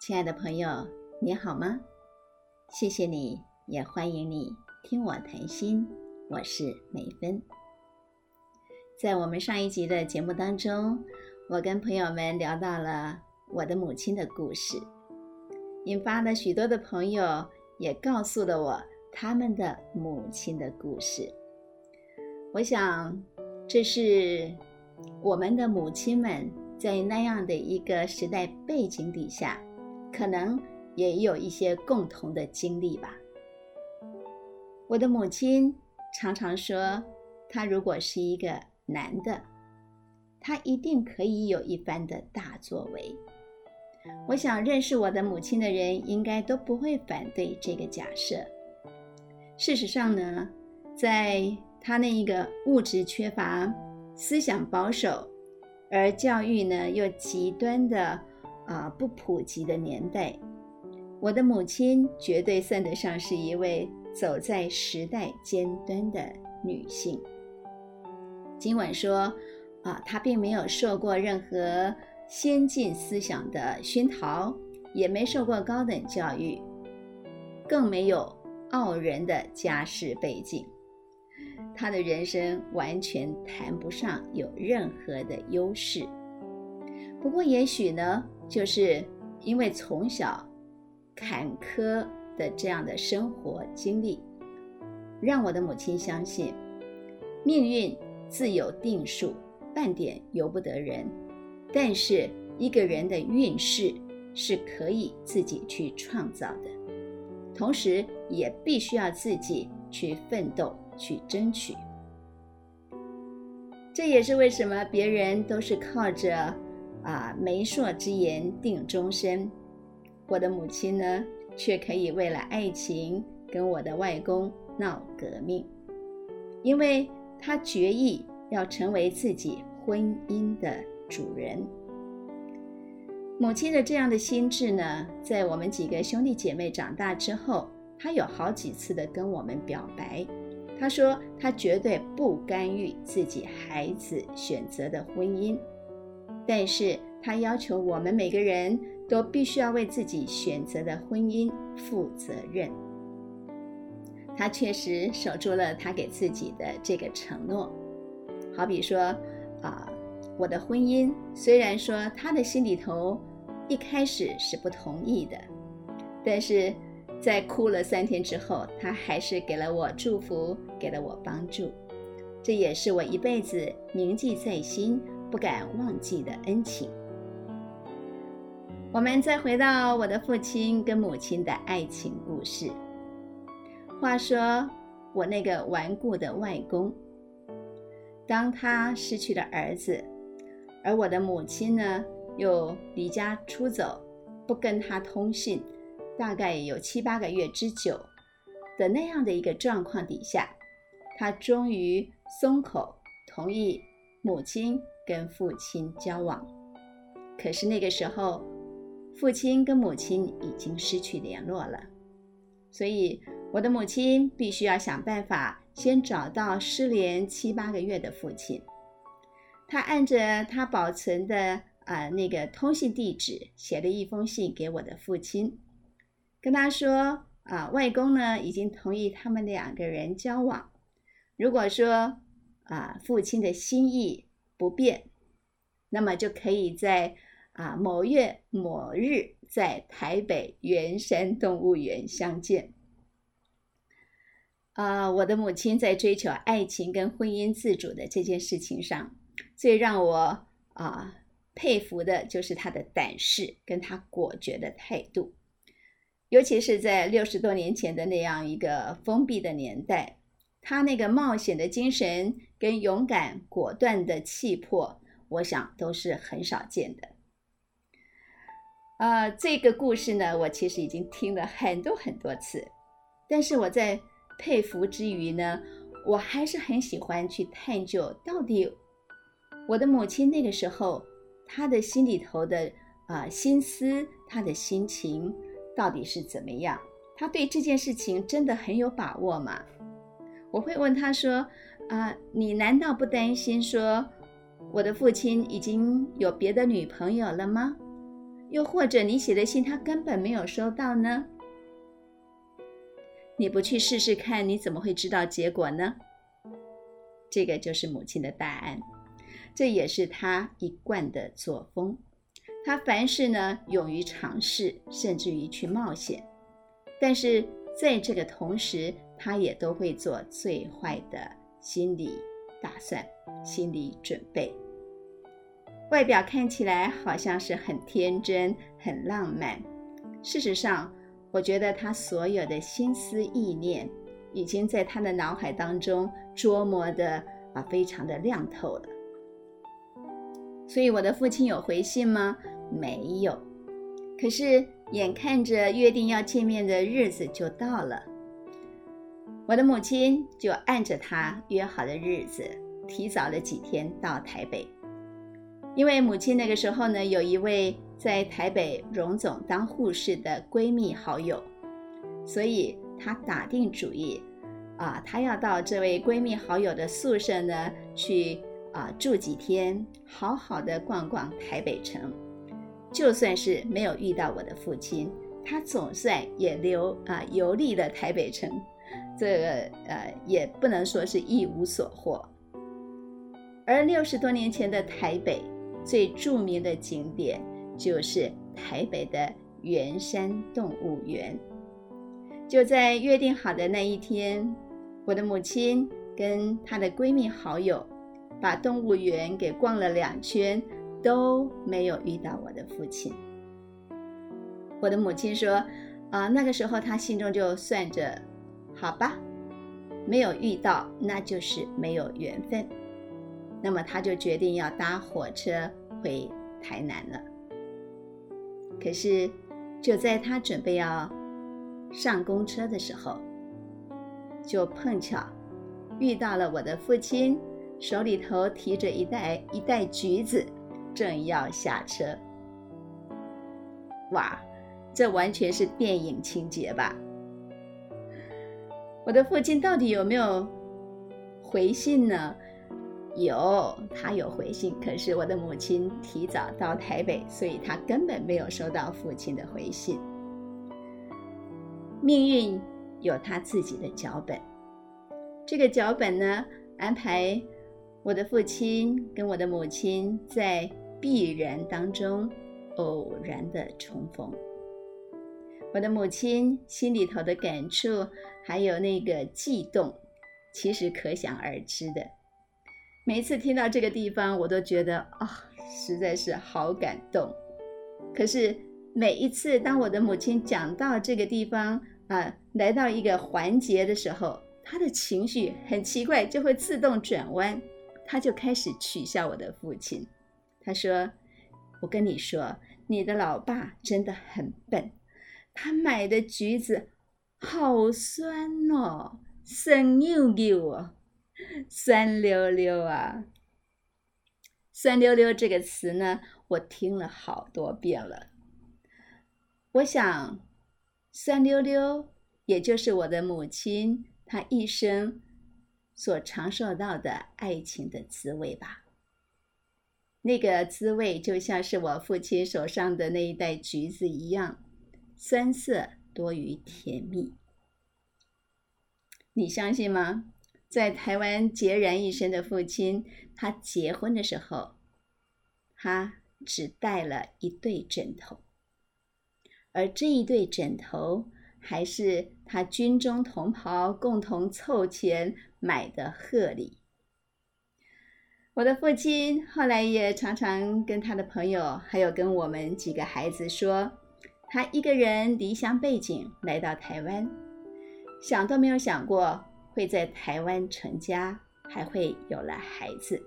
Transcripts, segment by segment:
亲爱的朋友，你好吗？谢谢你，也欢迎你听我谈心。我是美芬。在我们上一集的节目当中，我跟朋友们聊到了我的母亲的故事，引发了许多的朋友也告诉了我他们的母亲的故事。我想，这是我们的母亲们在那样的一个时代背景底下。可能也有一些共同的经历吧。我的母亲常常说，他如果是一个男的，他一定可以有一番的大作为。我想认识我的母亲的人，应该都不会反对这个假设。事实上呢，在他那一个物质缺乏、思想保守，而教育呢又极端的。啊，不普及的年代，我的母亲绝对算得上是一位走在时代尖端的女性。尽管说，啊，她并没有受过任何先进思想的熏陶，也没受过高等教育，更没有傲人的家世背景，她的人生完全谈不上有任何的优势。不过，也许呢。就是因为从小坎坷的这样的生活经历，让我的母亲相信命运自有定数，半点由不得人。但是一个人的运势是可以自己去创造的，同时也必须要自己去奋斗去争取。这也是为什么别人都是靠着。啊，媒妁之言定终身。我的母亲呢，却可以为了爱情跟我的外公闹革命，因为她决意要成为自己婚姻的主人。母亲的这样的心智呢，在我们几个兄弟姐妹长大之后，她有好几次的跟我们表白，她说她绝对不干预自己孩子选择的婚姻。但是他要求我们每个人都必须要为自己选择的婚姻负责任。他确实守住了他给自己的这个承诺。好比说，啊，我的婚姻虽然说他的心里头一开始是不同意的，但是在哭了三天之后，他还是给了我祝福，给了我帮助。这也是我一辈子铭记在心。不敢忘记的恩情。我们再回到我的父亲跟母亲的爱情故事。话说，我那个顽固的外公，当他失去了儿子，而我的母亲呢又离家出走，不跟他通信，大概有七八个月之久的那样的一个状况底下，他终于松口同意母亲。跟父亲交往，可是那个时候，父亲跟母亲已经失去联络了，所以我的母亲必须要想办法先找到失联七八个月的父亲。他按着他保存的啊那个通信地址，写了一封信给我的父亲，跟他说啊，外公呢已经同意他们两个人交往。如果说啊父亲的心意。不变，那么就可以在啊某月某日在台北圆山动物园相见。啊，我的母亲在追求爱情跟婚姻自主的这件事情上，最让我啊佩服的就是她的胆识跟她果决的态度，尤其是在六十多年前的那样一个封闭的年代。他那个冒险的精神跟勇敢果断的气魄，我想都是很少见的。呃，这个故事呢，我其实已经听了很多很多次，但是我在佩服之余呢，我还是很喜欢去探究到底我的母亲那个时候她的心里头的啊心思，她的心情到底是怎么样？她对这件事情真的很有把握吗？我会问他说：“啊，你难道不担心说我的父亲已经有别的女朋友了吗？又或者你写的信他根本没有收到呢？你不去试试看，你怎么会知道结果呢？这个就是母亲的答案，这也是她一贯的作风。她凡事呢，勇于尝试，甚至于去冒险。但是在这个同时，他也都会做最坏的心理打算、心理准备。外表看起来好像是很天真、很浪漫，事实上。我觉得他所有的心思意念，已经在他的脑海当中琢磨的啊，非常的亮透了。所以我的父亲有回信吗？没有。可是眼看着约定要见面的日子就到了，我的母亲就按着他约好的日子，提早了几天到台北。因为母亲那个时候呢，有一位。在台北荣总当护士的闺蜜好友，所以她打定主意，啊，她要到这位闺蜜好友的宿舍呢去啊住几天，好好的逛逛台北城。就算是没有遇到我的父亲，她总算也留啊游历了台北城，这个呃也不能说是一无所获。而六十多年前的台北最著名的景点。就是台北的圆山动物园。就在约定好的那一天，我的母亲跟她的闺蜜好友把动物园给逛了两圈，都没有遇到我的父亲。我的母亲说：“啊，那个时候她心中就算着，好吧，没有遇到，那就是没有缘分。那么他就决定要搭火车回台南了。”可是，就在他准备要上公车的时候，就碰巧遇到了我的父亲，手里头提着一袋一袋橘子，正要下车。哇，这完全是电影情节吧？我的父亲到底有没有回信呢？有，他有回信，可是我的母亲提早到台北，所以他根本没有收到父亲的回信。命运有他自己的脚本，这个脚本呢，安排我的父亲跟我的母亲在必然当中偶然的重逢。我的母亲心里头的感触，还有那个悸动，其实可想而知的。每一次听到这个地方，我都觉得啊，实在是好感动。可是每一次当我的母亲讲到这个地方啊，来到一个环节的时候，她的情绪很奇怪，就会自动转弯，她就开始取笑我的父亲。她说：“我跟你说，你的老爸真的很笨，他买的橘子好酸哦，酸溜溜哦。”酸溜溜啊，酸溜溜这个词呢，我听了好多遍了。我想，酸溜溜也就是我的母亲她一生所尝受到的爱情的滋味吧。那个滋味就像是我父亲手上的那一袋橘子一样，酸涩多于甜蜜。你相信吗？在台湾孑然一身的父亲，他结婚的时候，他只带了一对枕头，而这一对枕头还是他军中同袍共同凑钱买的贺礼。我的父亲后来也常常跟他的朋友，还有跟我们几个孩子说，他一个人离乡背井来到台湾，想都没有想过。会在台湾成家，还会有了孩子。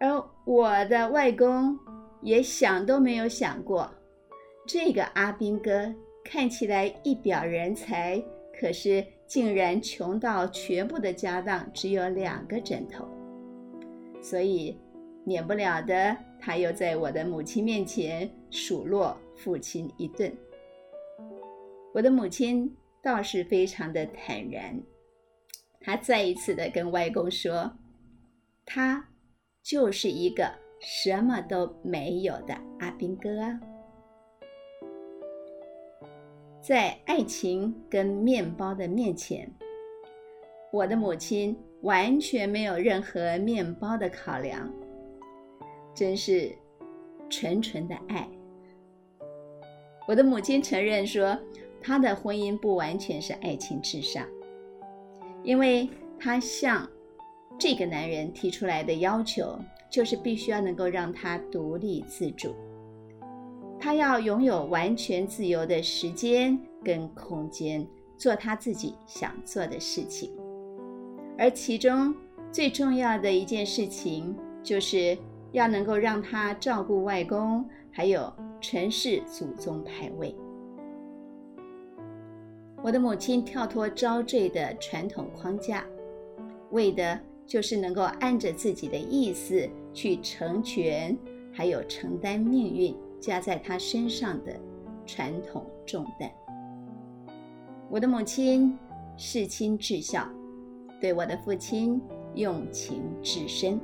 而我的外公也想都没有想过，这个阿兵哥看起来一表人才，可是竟然穷到全部的家当只有两个枕头。所以，免不了的，他又在我的母亲面前数落父亲一顿。我的母亲倒是非常的坦然。她再一次的跟外公说：“他就是一个什么都没有的阿兵哥啊。”在爱情跟面包的面前，我的母亲完全没有任何面包的考量，真是纯纯的爱。我的母亲承认说，她的婚姻不完全是爱情至上，因为她向这个男人提出来的要求，就是必须要能够让他独立自主，他要拥有完全自由的时间跟空间，做他自己想做的事情。而其中最重要的一件事情，就是要能够让他照顾外公，还有。城市祖宗牌位，我的母亲跳脱招赘的传统框架，为的就是能够按着自己的意思去成全，还有承担命运加在她身上的传统重担。我的母亲事亲至孝，对我的父亲用情至深，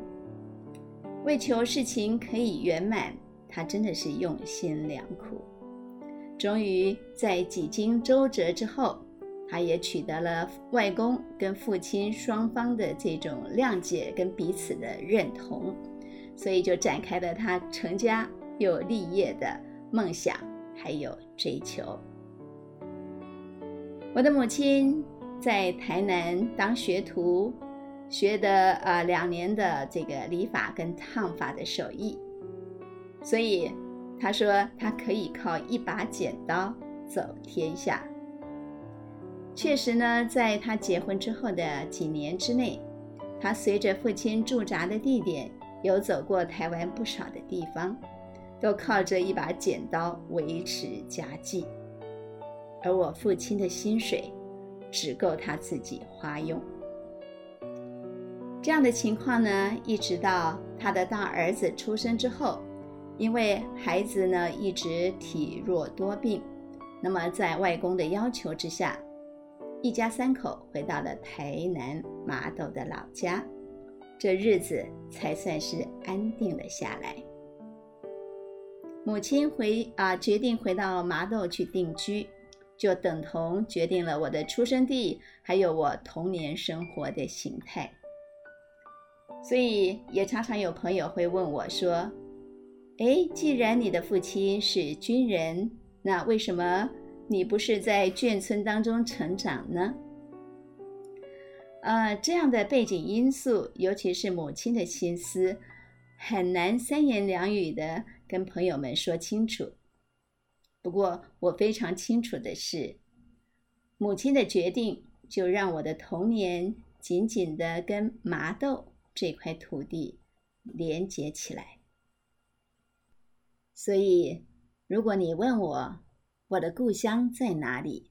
为求事情可以圆满。他真的是用心良苦，终于在几经周折之后，他也取得了外公跟父亲双方的这种谅解跟彼此的认同，所以就展开了他成家又立业的梦想还有追求。我的母亲在台南当学徒，学的呃两年的这个理发跟烫发的手艺。所以，他说他可以靠一把剪刀走天下。确实呢，在他结婚之后的几年之内，他随着父亲驻扎的地点，游走过台湾不少的地方，都靠着一把剪刀维持家计。而我父亲的薪水，只够他自己花用。这样的情况呢，一直到他的大儿子出生之后。因为孩子呢一直体弱多病，那么在外公的要求之下，一家三口回到了台南麻豆的老家，这日子才算是安定了下来。母亲回啊决定回到麻豆去定居，就等同决定了我的出生地，还有我童年生活的形态。所以也常常有朋友会问我说。哎，既然你的父亲是军人，那为什么你不是在眷村当中成长呢？呃，这样的背景因素，尤其是母亲的心思，很难三言两语的跟朋友们说清楚。不过，我非常清楚的是，母亲的决定就让我的童年紧紧的跟麻豆这块土地连接起来。所以，如果你问我我的故乡在哪里，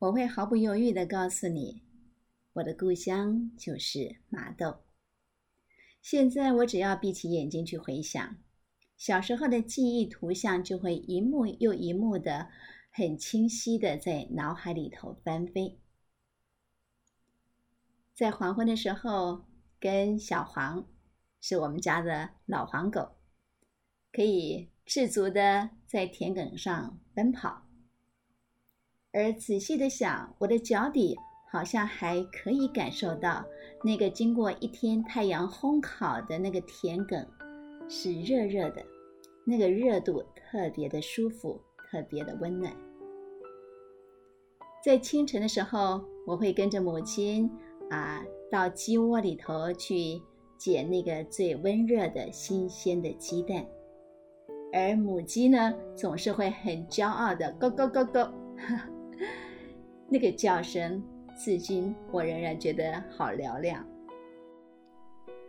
我会毫不犹豫的告诉你，我的故乡就是麻豆。现在我只要闭起眼睛去回想，小时候的记忆图像就会一幕又一幕的很清晰的在脑海里头翻飞。在黄昏的时候，跟小黄，是我们家的老黄狗，可以。赤足的在田埂上奔跑，而仔细的想，我的脚底好像还可以感受到那个经过一天太阳烘烤的那个田埂是热热的，那个热度特别的舒服，特别的温暖。在清晨的时候，我会跟着母亲啊到鸡窝里头去捡那个最温热的新鲜的鸡蛋。而母鸡呢，总是会很骄傲的咯咯咯咯，那个叫声，至今我仍然觉得好嘹亮。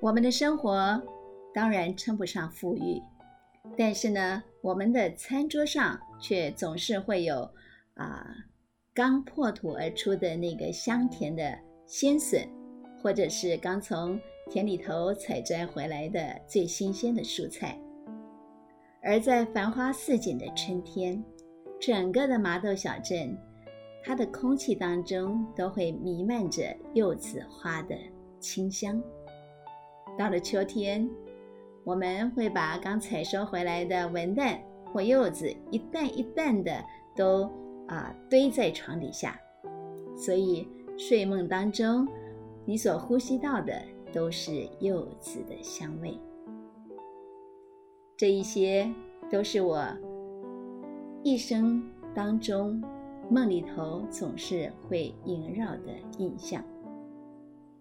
我们的生活当然称不上富裕，但是呢，我们的餐桌上却总是会有啊刚破土而出的那个香甜的鲜笋，或者是刚从田里头采摘回来的最新鲜的蔬菜。而在繁花似锦的春天，整个的麻豆小镇，它的空气当中都会弥漫着柚子花的清香。到了秋天，我们会把刚采收回来的文旦或柚子一担一担的都啊堆在床底下，所以睡梦当中，你所呼吸到的都是柚子的香味。这一些都是我一生当中梦里头总是会萦绕的印象，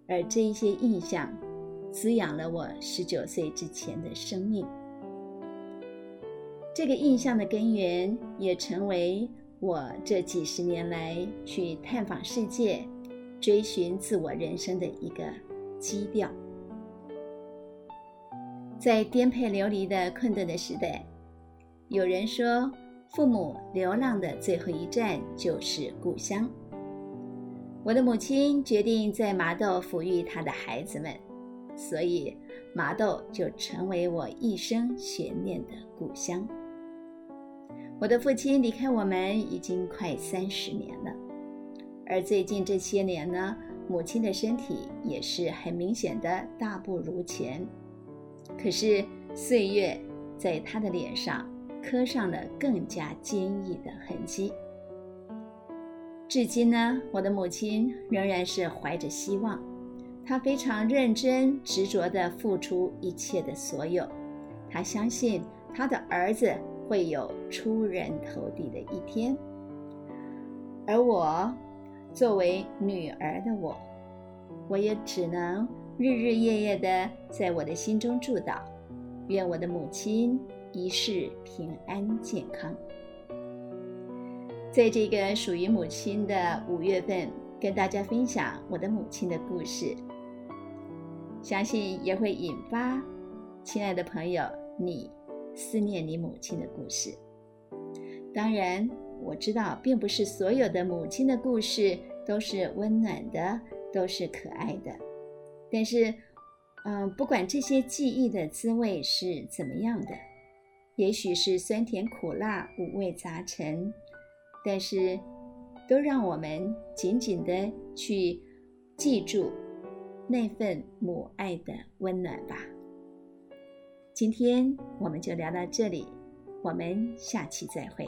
而这一些印象滋养了我十九岁之前的生命。这个印象的根源，也成为我这几十年来去探访世界、追寻自我人生的一个基调。在颠沛流离的困顿的时代，有人说，父母流浪的最后一站就是故乡。我的母亲决定在麻豆抚育她的孩子们，所以麻豆就成为我一生悬念的故乡。我的父亲离开我们已经快三十年了，而最近这些年呢，母亲的身体也是很明显的大不如前。可是岁月在他的脸上刻上了更加坚毅的痕迹。至今呢，我的母亲仍然是怀着希望，她非常认真执着地付出一切的所有。她相信她的儿子会有出人头地的一天。而我，作为女儿的我，我也只能。日日夜夜的在我的心中祝祷，愿我的母亲一世平安健康。在这个属于母亲的五月份，跟大家分享我的母亲的故事，相信也会引发亲爱的朋友你思念你母亲的故事。当然，我知道并不是所有的母亲的故事都是温暖的，都是可爱的。但是，嗯，不管这些记忆的滋味是怎么样的，也许是酸甜苦辣、五味杂陈，但是，都让我们紧紧的去记住那份母爱的温暖吧。今天我们就聊到这里，我们下期再会。